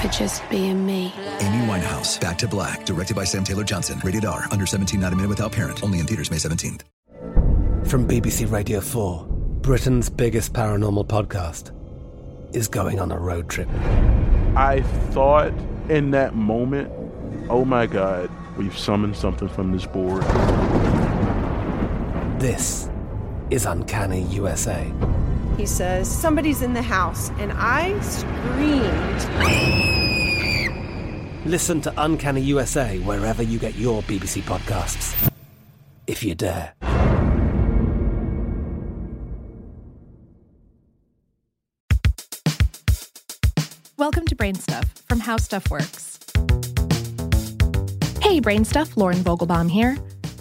for just being me. Amy Winehouse, Back to Black, directed by Sam Taylor Johnson. Rated R, under 17, not a minute without parent. Only in theaters May 17th. From BBC Radio 4, Britain's biggest paranormal podcast is going on a road trip. I thought in that moment, oh my God, we've summoned something from this board. This is Uncanny USA he says, Somebody's in the house. And I screamed. Listen to Uncanny USA wherever you get your BBC podcasts, if you dare. Welcome to Brain Stuff from How Stuff Works. Hey, Brain Stuff, Lauren Vogelbaum here.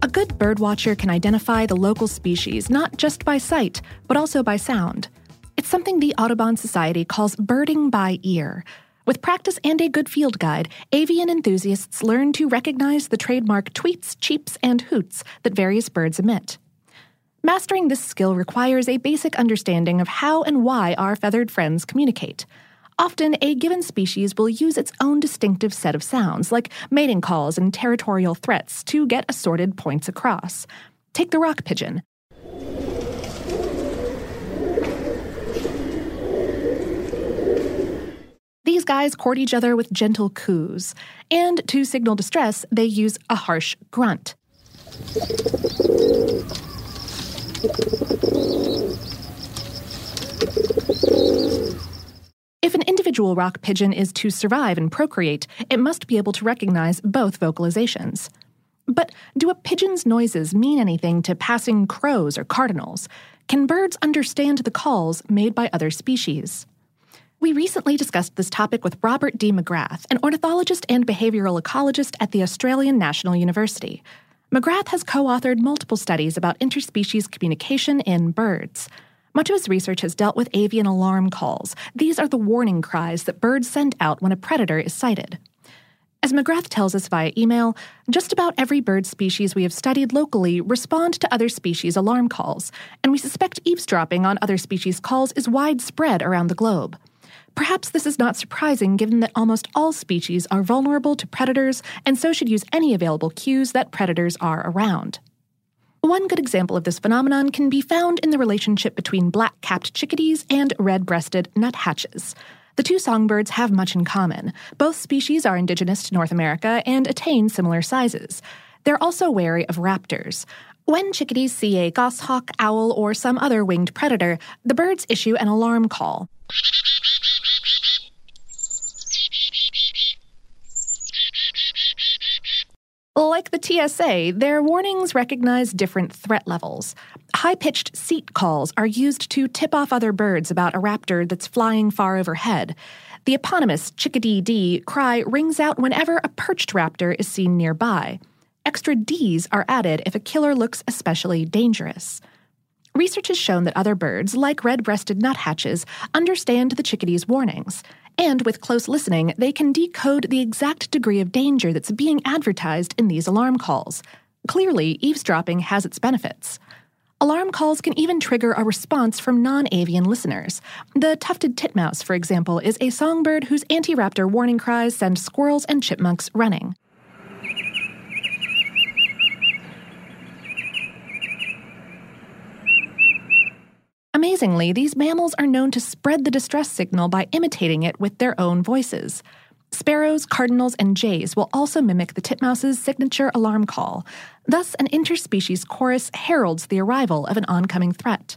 A good birdwatcher can identify the local species not just by sight, but also by sound. It's something the Audubon Society calls birding by ear. With practice and a good field guide, avian enthusiasts learn to recognize the trademark tweets, cheeps, and hoots that various birds emit. Mastering this skill requires a basic understanding of how and why our feathered friends communicate. Often, a given species will use its own distinctive set of sounds, like mating calls and territorial threats, to get assorted points across. Take the rock pigeon. These guys court each other with gentle coos, and to signal distress, they use a harsh grunt. If an individual rock pigeon is to survive and procreate, it must be able to recognize both vocalizations. But do a pigeon's noises mean anything to passing crows or cardinals? Can birds understand the calls made by other species? We recently discussed this topic with Robert D. Magrath, an ornithologist and behavioral ecologist at the Australian National University. Magrath has co authored multiple studies about interspecies communication in birds. Much of his research has dealt with avian alarm calls. These are the warning cries that birds send out when a predator is sighted. As Magrath tells us via email, just about every bird species we have studied locally respond to other species' alarm calls, and we suspect eavesdropping on other species' calls is widespread around the globe. Perhaps this is not surprising given that almost all species are vulnerable to predators and so should use any available cues that predators are around. One good example of this phenomenon can be found in the relationship between black capped chickadees and red breasted nuthatches. The two songbirds have much in common. Both species are indigenous to North America and attain similar sizes. They're also wary of raptors. When chickadees see a goshawk, owl, or some other winged predator, the birds issue an alarm call. Like the TSA, their warnings recognize different threat levels. High pitched seet calls are used to tip off other birds about a raptor that's flying far overhead. The eponymous chickadee dee cry rings out whenever a perched raptor is seen nearby. Extra Ds are added if a killer looks especially dangerous. Research has shown that other birds, like red breasted nuthatches, understand the chickadee's warnings. And with close listening, they can decode the exact degree of danger that's being advertised in these alarm calls. Clearly, eavesdropping has its benefits. Alarm calls can even trigger a response from non avian listeners. The tufted titmouse, for example, is a songbird whose anti raptor warning cries send squirrels and chipmunks running. Amazingly, these mammals are known to spread the distress signal by imitating it with their own voices. Sparrows, cardinals, and jays will also mimic the titmouse's signature alarm call. Thus, an interspecies chorus heralds the arrival of an oncoming threat.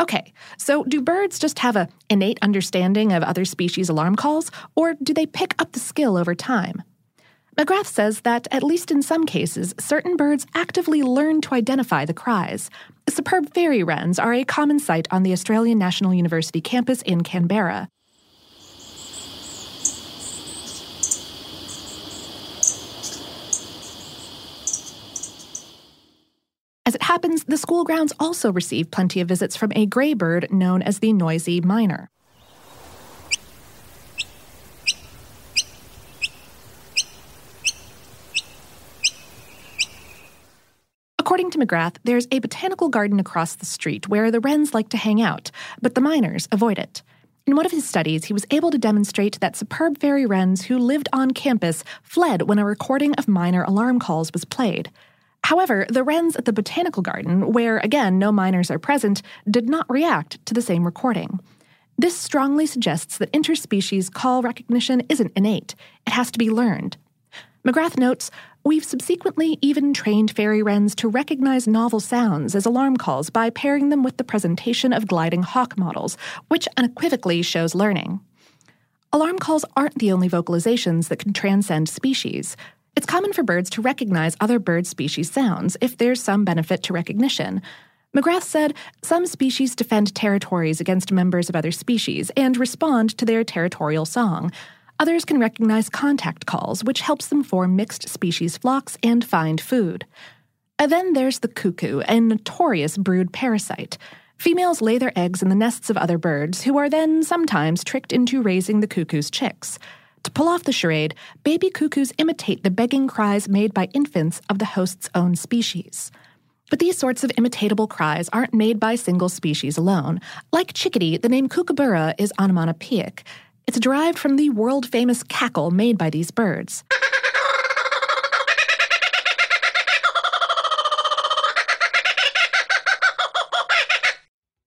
Okay, so do birds just have a innate understanding of other species' alarm calls, or do they pick up the skill over time? Magrath says that, at least in some cases, certain birds actively learn to identify the cries. Superb fairy wrens are a common sight on the Australian National University campus in Canberra. As it happens, the school grounds also receive plenty of visits from a gray bird known as the noisy miner. According to Magrath, there's a botanical garden across the street where the wrens like to hang out, but the miners avoid it. In one of his studies, he was able to demonstrate that superb fairy wrens who lived on campus fled when a recording of miner alarm calls was played. However, the wrens at the botanical garden, where again no miners are present, did not react to the same recording. This strongly suggests that interspecies call recognition isn't innate, it has to be learned. Magrath notes We've subsequently even trained fairy wrens to recognize novel sounds as alarm calls by pairing them with the presentation of gliding hawk models, which unequivocally shows learning. Alarm calls aren't the only vocalizations that can transcend species. It's common for birds to recognize other bird species sounds if there's some benefit to recognition. Magrath said some species defend territories against members of other species and respond to their territorial song. Others can recognize contact calls, which helps them form mixed species flocks and find food. And then there's the cuckoo, a notorious brood parasite. Females lay their eggs in the nests of other birds, who are then sometimes tricked into raising the cuckoo's chicks. To pull off the charade, baby cuckoos imitate the begging cries made by infants of the host's own species. But these sorts of imitatable cries aren't made by single species alone. Like chickadee, the name kookaburra is onomatopoeic. It's derived from the world famous cackle made by these birds.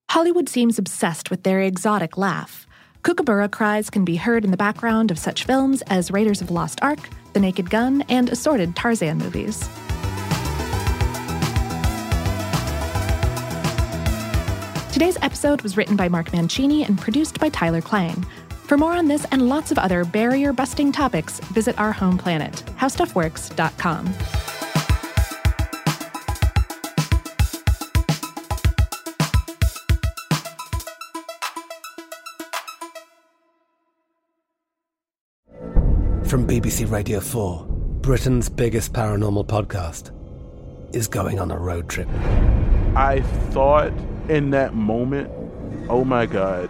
Hollywood seems obsessed with their exotic laugh. Kookaburra cries can be heard in the background of such films as Raiders of the Lost Ark, The Naked Gun, and assorted Tarzan movies. Today's episode was written by Mark Mancini and produced by Tyler Klang. For more on this and lots of other barrier busting topics, visit our home planet, howstuffworks.com. From BBC Radio 4, Britain's biggest paranormal podcast is going on a road trip. I thought in that moment, oh my God,